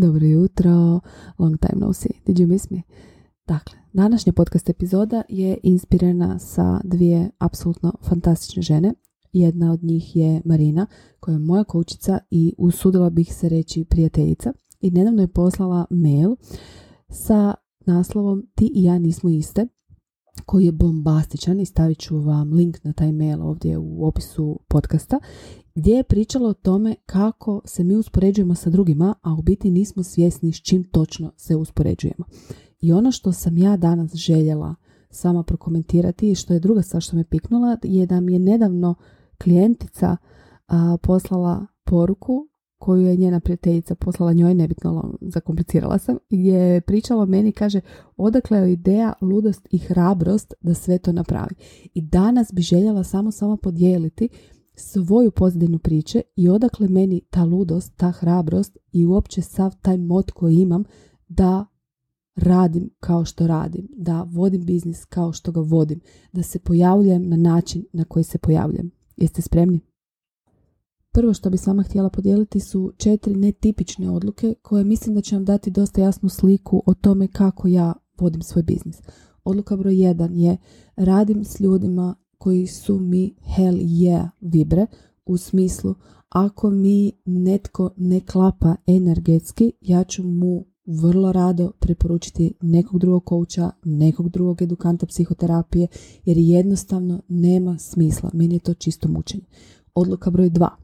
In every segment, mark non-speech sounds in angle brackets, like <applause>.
Dobro jutro, long time no see, did you miss me? Dakle, današnja podcast epizoda je inspirana sa dvije apsolutno fantastične žene. Jedna od njih je Marina, koja je moja koučica i usudila bih se reći prijateljica. I nedavno je poslala mail sa naslovom Ti i ja nismo iste, koji je bombastičan i stavit ću vam link na taj mail ovdje u opisu podcasta gdje je pričalo o tome kako se mi uspoređujemo sa drugima, a u biti nismo svjesni s čim točno se uspoređujemo. I ono što sam ja danas željela sama prokomentirati i što je druga stvar što me piknula je da mi je nedavno klijentica poslala poruku koju je njena prijateljica poslala njoj, nebitno zakomplicirala sam, je pričala meni, kaže, odakle je ideja, ludost i hrabrost da sve to napravi. I danas bi željela samo samo podijeliti svoju pozadinu priče i odakle meni ta ludost, ta hrabrost i uopće sav taj mod koji imam da radim kao što radim, da vodim biznis kao što ga vodim, da se pojavljujem na način na koji se pojavljam. Jeste spremni? Prvo što bi s vama htjela podijeliti su četiri netipične odluke koje mislim da će vam dati dosta jasnu sliku o tome kako ja vodim svoj biznis. Odluka broj jedan je radim s ljudima koji su mi hell yeah vibre u smislu ako mi netko ne klapa energetski, ja ću mu vrlo rado preporučiti nekog drugog kouča, nekog drugog edukanta psihoterapije, jer jednostavno nema smisla. Meni je to čisto mučenje. Odluka broj dva.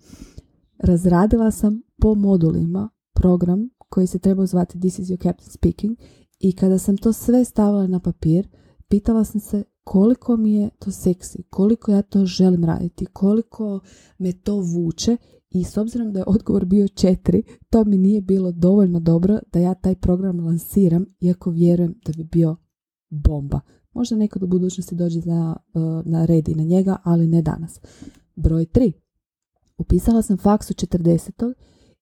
Razradila sam po modulima program koji se treba zvati This is your captain speaking i kada sam to sve stavila na papir, pitala sam se koliko mi je to seksi, koliko ja to želim raditi, koliko me to vuče i s obzirom da je odgovor bio četiri, to mi nije bilo dovoljno dobro da ja taj program lansiram, iako vjerujem da bi bio bomba. Možda nekad u budućnosti dođe na, e, na red i na njega, ali ne danas. Broj tri. Upisala sam faks u 40.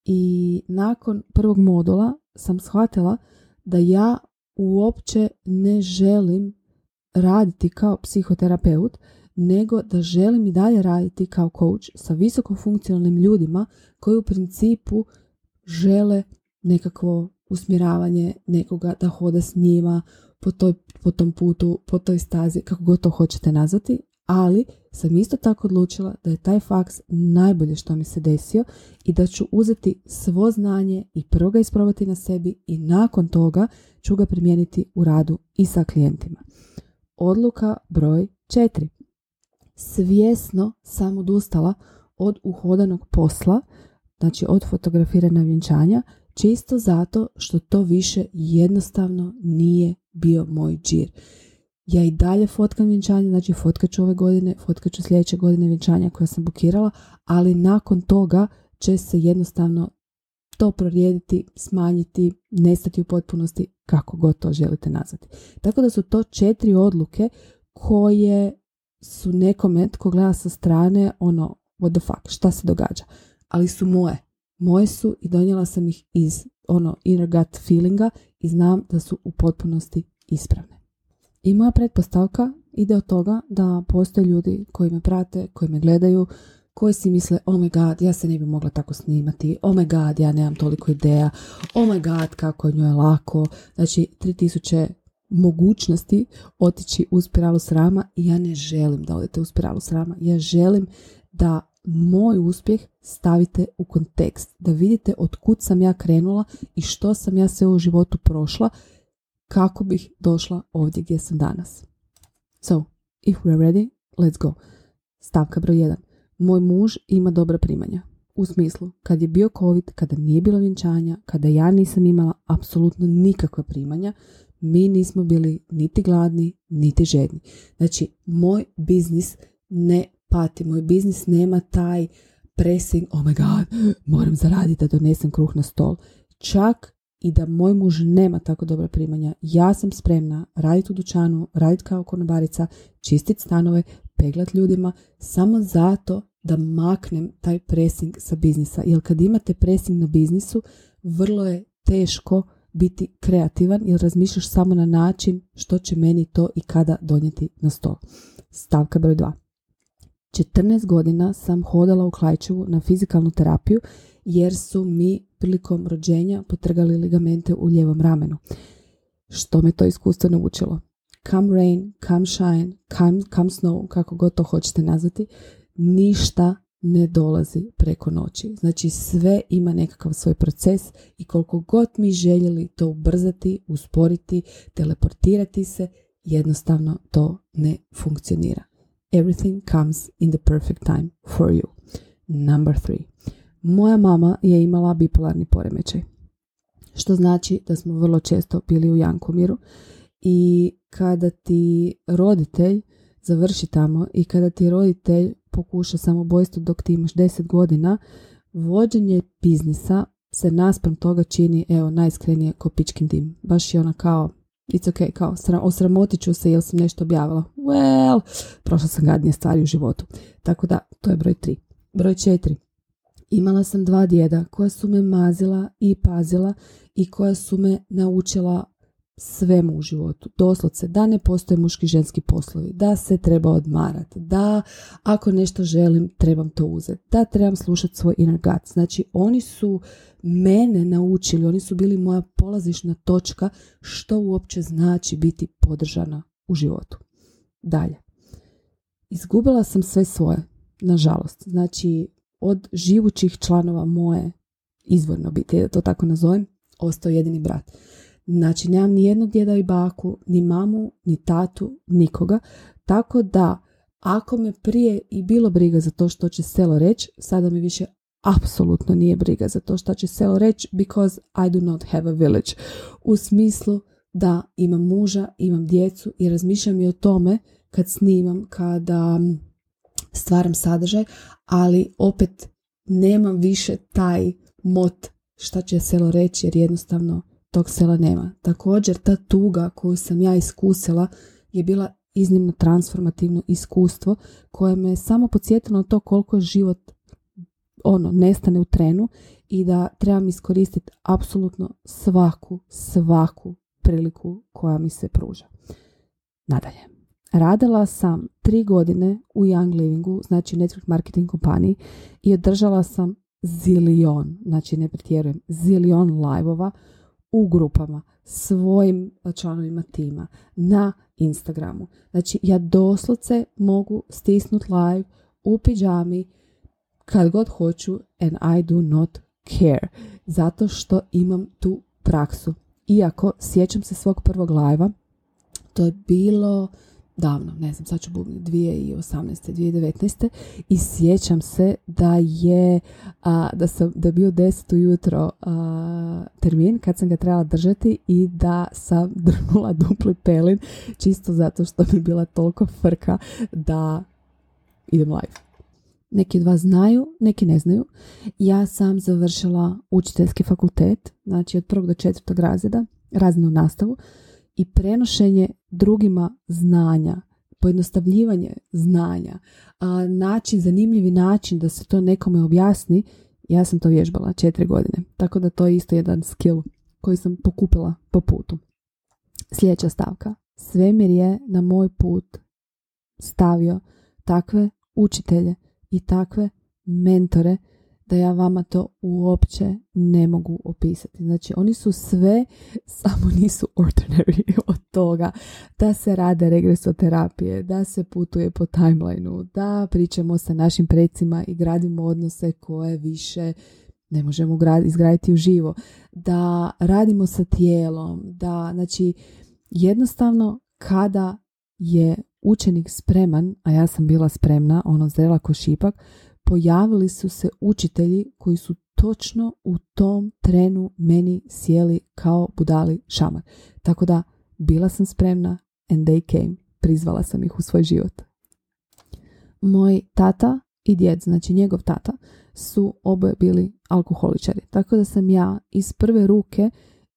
i nakon prvog modula sam shvatila da ja uopće ne želim raditi kao psihoterapeut, nego da želim i dalje raditi kao coach sa visoko funkcionalnim ljudima koji u principu žele nekakvo usmjeravanje nekoga da hoda s njima po, toj, po tom putu, po toj stazi, kako god to hoćete nazvati, ali sam isto tako odlučila da je taj faks najbolje što mi se desio i da ću uzeti svo znanje i prvo ga isprobati na sebi i nakon toga ću ga primijeniti u radu i sa klijentima. Odluka broj 4. Svjesno sam odustala od uhodanog posla, znači od fotografiranja vjenčanja, čisto zato što to više jednostavno nije bio moj džir. Ja i dalje fotkam vjenčanje, znači fotkat ću ove godine, fotkat ću sljedeće godine vjenčanja koja sam bukirala, ali nakon toga će se jednostavno to prorijediti, smanjiti, nestati u potpunosti, kako god to želite nazvati. Tako da su to četiri odluke koje su nekome tko gleda sa strane ono, what the fuck, šta se događa. Ali su moje. Moje su i donijela sam ih iz ono inner gut feelinga i znam da su u potpunosti ispravne. I moja pretpostavka ide od toga da postoje ljudi koji me prate, koji me gledaju, koji si misle, oh my god, ja se ne bi mogla tako snimati, oh my god, ja nemam toliko ideja, oh my god, kako je njoj lako, znači 3000 mogućnosti otići u spiralu srama i ja ne želim da odete u spiralu srama, ja želim da moj uspjeh stavite u kontekst, da vidite od kud sam ja krenula i što sam ja sve u životu prošla kako bih došla ovdje gdje sam danas. So, if we're ready, let's go. Stavka broj 1 moj muž ima dobra primanja. U smislu, kad je bio COVID, kada nije bilo vjenčanja, kada ja nisam imala apsolutno nikakva primanja, mi nismo bili niti gladni, niti žedni. Znači, moj biznis ne pati, moj biznis nema taj pressing, oh my god, moram zaraditi da donesem kruh na stol. Čak i da moj muž nema tako dobra primanja, ja sam spremna raditi u dućanu, raditi kao konobarica, čistiti stanove, peglat ljudima, samo zato da maknem taj pressing sa biznisa. Jer kad imate pressing na biznisu, vrlo je teško biti kreativan jer razmišljaš samo na način što će meni to i kada donijeti na stol. Stavka broj 2. 14 godina sam hodala u Klajčevu na fizikalnu terapiju jer su mi prilikom rođenja potrgali ligamente u lijevom ramenu. Što me to iskustvo naučilo? Come rain, come shine, come, come snow, kako god to hoćete nazvati, ništa ne dolazi preko noći. Znači sve ima nekakav svoj proces i koliko god mi željeli to ubrzati, usporiti, teleportirati se, jednostavno to ne funkcionira. Everything comes in the perfect time for you. Number three. Moja mama je imala bipolarni poremećaj. Što znači da smo vrlo često bili u Jankomiru i kada ti roditelj završi tamo i kada ti roditelj pokuša samobojstvo dok ti imaš 10 godina, vođenje biznisa se naspram toga čini, evo, najiskrenije ko pičkin dim. Baš je ona kao, it's ok, kao, osramotit ću se jer sam nešto objavila. Well, prošla sam gadnije stvari u životu. Tako da, to je broj 3. Broj 4. Imala sam dva djeda koja su me mazila i pazila i koja su me naučila svemu u životu. Doslovce da ne postoje muški ženski poslovi, da se treba odmarati, da ako nešto želim trebam to uzeti, da trebam slušati svoj inner gut. Znači oni su mene naučili, oni su bili moja polazišna točka što uopće znači biti podržana u životu. Dalje. Izgubila sam sve svoje, nažalost. Znači od živućih članova moje izvorno biti, da to tako nazovem, ostao jedini brat. Znači, nemam ni jednog djeda i baku, ni mamu, ni tatu, nikoga. Tako da, ako me prije i bilo briga za to što će selo reći, sada mi više apsolutno nije briga za to što će selo reći because I do not have a village. U smislu da imam muža, imam djecu i razmišljam i o tome kad snimam, kada stvaram sadržaj, ali opet nemam više taj mot šta će selo reći jer jednostavno tog sela nema. Također ta tuga koju sam ja iskusila je bila iznimno transformativno iskustvo koje me samo podsjetilo na to koliko je život ono, nestane u trenu i da trebam iskoristiti apsolutno svaku, svaku priliku koja mi se pruža. Nadalje. Radila sam tri godine u Young Livingu, znači network marketing kompaniji i održala sam zilion, znači ne pretjerujem, zilion live-ova u grupama svojim članovima tima na Instagramu. Znači ja doslovce mogu stisnut live u pijami kad god hoću and I do not care. Zato što imam tu praksu. Iako sjećam se svog prvog live to je bilo davno, ne znam, sad ću bubniti, 2018. 2019. i sjećam se da je a, da, sam, da je bio 10 ujutro a, termin kad sam ga trebala držati i da sam <laughs> drnula dupli pelin čisto zato što mi bila toliko frka da idem live. Neki od vas znaju, neki ne znaju. Ja sam završila učiteljski fakultet, znači od prvog do četvrtog razreda, razinu nastavu i prenošenje drugima znanja, pojednostavljivanje znanja, način, zanimljivi način da se to nekome objasni, ja sam to vježbala četiri godine. Tako da to je isto jedan skill koji sam pokupila po putu. Sljedeća stavka. Svemir je na moj put stavio takve učitelje i takve mentore da ja vama to uopće ne mogu opisati. Znači, oni su sve, <laughs> samo nisu ordinary <laughs> od toga da se rade regresoterapije, da se putuje po timelineu, da pričamo sa našim precima i gradimo odnose koje više ne možemo izgraditi u živo, da radimo sa tijelom, da, znači, jednostavno kada je učenik spreman, a ja sam bila spremna, ono zrela ko šipak, pojavili su se učitelji koji su točno u tom trenu meni sjeli kao budali šamar. Tako da bila sam spremna and they came. Prizvala sam ih u svoj život. Moj tata i djed, znači njegov tata, su oboje bili alkoholičari. Tako da sam ja iz prve ruke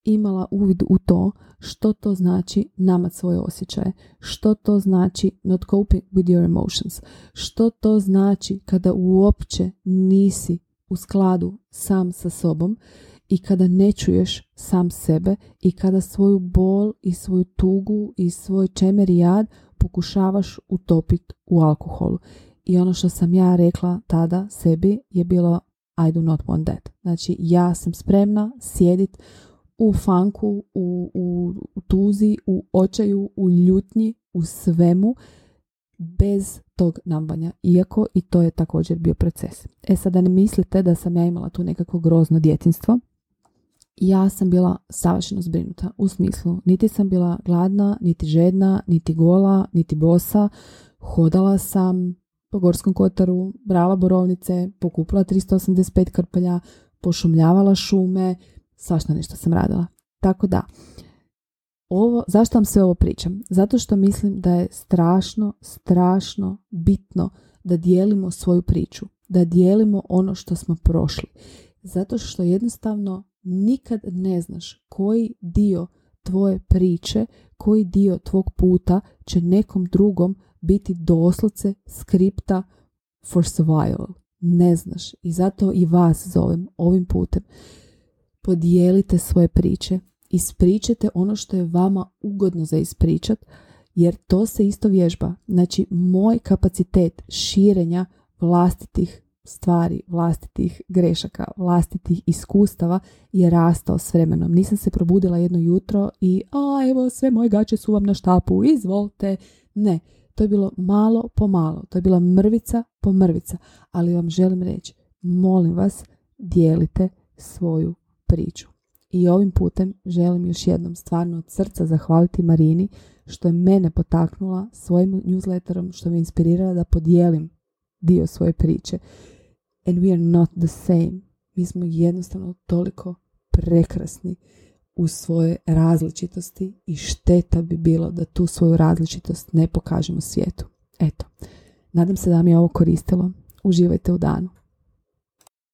imala uvid u to što to znači namat svoje osjećaje, što to znači not coping with your emotions, što to znači kada uopće nisi u skladu sam sa sobom i kada ne čuješ sam sebe i kada svoju bol i svoju tugu i svoj čemer i jad pokušavaš utopiti u alkoholu. I ono što sam ja rekla tada sebi je bilo I do not want that. Znači, ja sam spremna sjedit u fanku, u, u, u tuzi, u očaju, u ljutnji, u svemu, bez tog nambanja, iako i to je također bio proces. E sad da ne mislite da sam ja imala tu nekako grozno djetinstvo, ja sam bila savršeno zbrinuta u smislu niti sam bila gladna, niti žedna, niti gola, niti bosa, hodala sam po Gorskom kotaru, brala borovnice, pokupila 385 krpelja, pošumljavala šume, svašta nešto sam radila. Tako da, ovo, zašto vam sve ovo pričam? Zato što mislim da je strašno, strašno bitno da dijelimo svoju priču, da dijelimo ono što smo prošli. Zato što jednostavno nikad ne znaš koji dio tvoje priče, koji dio tvog puta će nekom drugom biti doslovce skripta for survival. Ne znaš. I zato i vas zovem ovim putem. Podijelite svoje priče. Ispričajte ono što je vama ugodno za ispričat, jer to se isto vježba. Znači, moj kapacitet širenja vlastitih stvari, vlastitih grešaka, vlastitih iskustava je rastao s vremenom. Nisam se probudila jedno jutro i a evo sve moje gaće su vam na štapu, izvolite. Ne, to je bilo malo po malo, to je bila mrvica po mrvica, ali vam želim reći, molim vas, dijelite svoju priču. I ovim putem želim još jednom stvarno od srca zahvaliti Marini što je mene potaknula svojim newsletterom, što me inspirirala da podijelim dio svoje priče. And we are not the same. Mi smo jednostavno toliko prekrasni u svoje različitosti i šteta bi bilo da tu svoju različitost ne pokažemo svijetu. Eto, nadam se da mi je ovo koristilo. Uživajte u danu.